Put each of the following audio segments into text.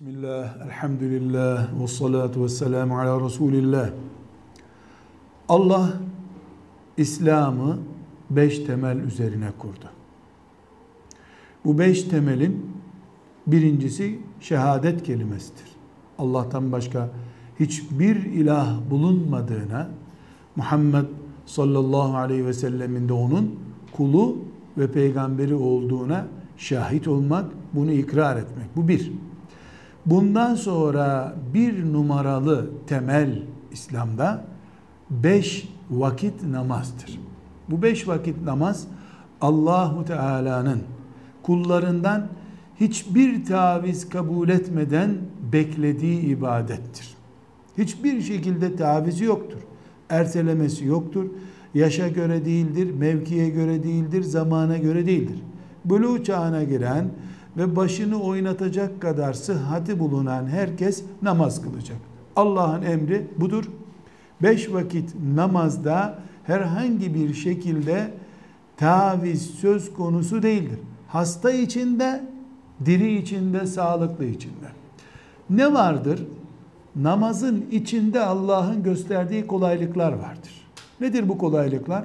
Bismillah, elhamdülillah, ve salatu ve selamu ala Resulillah. Allah İslam'ı beş temel üzerine kurdu. Bu beş temelin birincisi şehadet kelimesidir. Allah'tan başka hiçbir ilah bulunmadığına, Muhammed sallallahu aleyhi ve sellemin de onun kulu ve peygamberi olduğuna şahit olmak, bunu ikrar etmek. Bu bir. Bundan sonra bir numaralı temel İslam'da beş vakit namazdır. Bu beş vakit namaz Allahu Teala'nın kullarından hiçbir taviz kabul etmeden beklediği ibadettir. Hiçbir şekilde tavizi yoktur. Ertelemesi yoktur. Yaşa göre değildir, mevkiye göre değildir, zamana göre değildir. Buluğ çağına giren ve başını oynatacak kadar sıhhati bulunan herkes namaz kılacak. Allah'ın emri budur. Beş vakit namazda herhangi bir şekilde taviz söz konusu değildir. Hasta içinde, diri içinde, sağlıklı içinde. Ne vardır? Namazın içinde Allah'ın gösterdiği kolaylıklar vardır. Nedir bu kolaylıklar?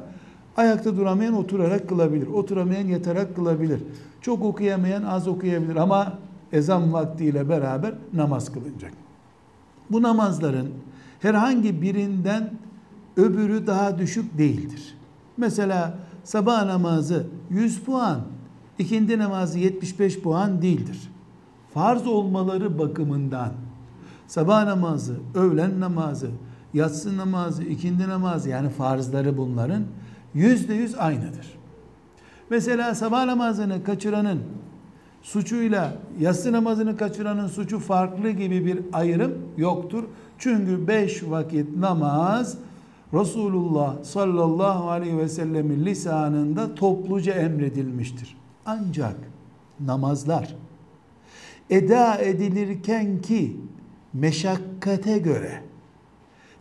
Ayakta duramayan oturarak kılabilir. Oturamayan yatarak kılabilir. Çok okuyamayan az okuyabilir ama ezan vaktiyle beraber namaz kılınacak. Bu namazların herhangi birinden öbürü daha düşük değildir. Mesela sabah namazı 100 puan, ikindi namazı 75 puan değildir. Farz olmaları bakımından sabah namazı, öğlen namazı, yatsı namazı, ikindi namazı yani farzları bunların yüzde yüz aynıdır. Mesela sabah namazını kaçıranın suçuyla yatsı namazını kaçıranın suçu farklı gibi bir ayrım yoktur. Çünkü beş vakit namaz Resulullah sallallahu aleyhi ve sellemin lisanında topluca emredilmiştir. Ancak namazlar eda edilirken ki meşakkate göre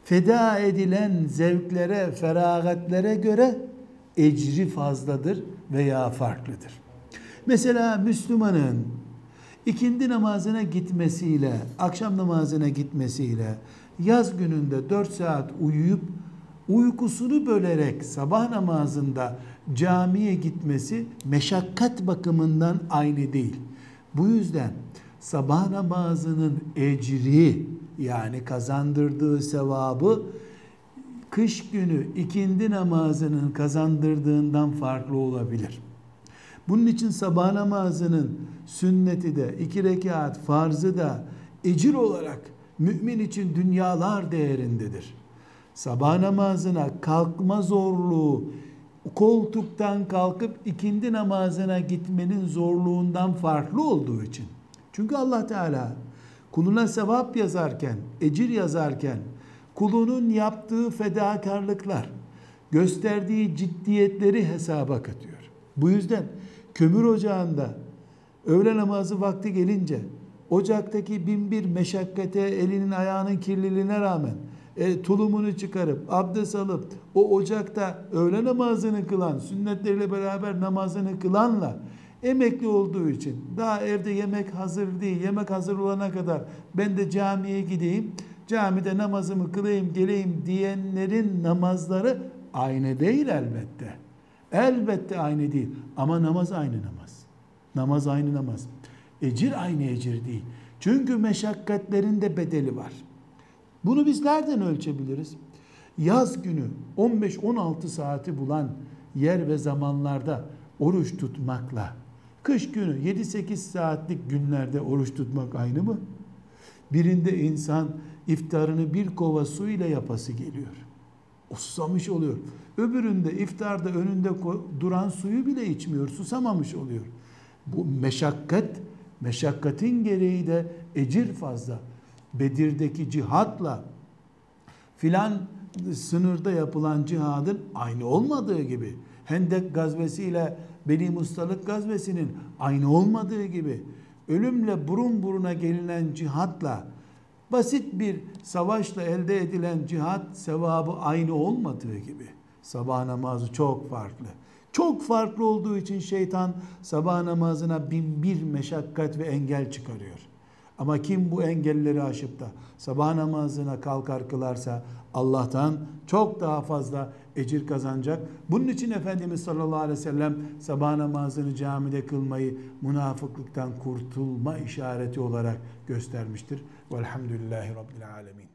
feda edilen zevklere, feragatlere göre ecri fazladır veya farklıdır. Mesela Müslümanın ikindi namazına gitmesiyle, akşam namazına gitmesiyle yaz gününde 4 saat uyuyup uykusunu bölerek sabah namazında camiye gitmesi meşakkat bakımından aynı değil. Bu yüzden sabah namazının ecri yani kazandırdığı sevabı kış günü ikindi namazının kazandırdığından farklı olabilir. Bunun için sabah namazının sünneti de iki rekat farzı da ecir olarak mümin için dünyalar değerindedir. Sabah namazına kalkma zorluğu koltuktan kalkıp ikindi namazına gitmenin zorluğundan farklı olduğu için. Çünkü Allah Teala kuluna sevap yazarken, ecir yazarken kulunun yaptığı fedakarlıklar, gösterdiği ciddiyetleri hesaba katıyor. Bu yüzden kömür ocağında öğle namazı vakti gelince ocaktaki bin bir meşakkate elinin ayağının kirliliğine rağmen e, tulumunu çıkarıp abdest alıp o ocakta öğle namazını kılan sünnetleriyle beraber namazını kılanla emekli olduğu için daha evde yemek hazır değil yemek hazır olana kadar ben de camiye gideyim camide namazımı kılayım geleyim diyenlerin namazları aynı değil elbette. Elbette aynı değil ama namaz aynı namaz. Namaz aynı namaz. Ecir aynı ecir değil. Çünkü meşakkatlerin de bedeli var. Bunu biz nereden ölçebiliriz? Yaz günü 15-16 saati bulan yer ve zamanlarda oruç tutmakla kış günü 7-8 saatlik günlerde oruç tutmak aynı mı? Birinde insan iftarını bir kova su ile yapası geliyor. Susamış oluyor. Öbüründe iftarda önünde duran suyu bile içmiyor. Susamamış oluyor. Bu meşakkat, meşakkatin gereği de ecir fazla. Bedir'deki cihatla filan sınırda yapılan cihadın aynı olmadığı gibi Hendek gazvesiyle Beni Mustalık gazvesinin aynı olmadığı gibi ölümle burun buruna gelinen cihatla basit bir savaşla elde edilen cihat sevabı aynı olmadığı gibi sabah namazı çok farklı. Çok farklı olduğu için şeytan sabah namazına bin bir meşakkat ve engel çıkarıyor. Ama kim bu engelleri aşıp da sabah namazına kalkar kılarsa Allah'tan çok daha fazla ecir kazanacak. Bunun için Efendimiz sallallahu aleyhi ve sellem sabah namazını camide kılmayı münafıklıktan kurtulma işareti olarak göstermiştir. Velhamdülillahi Rabbil alemin.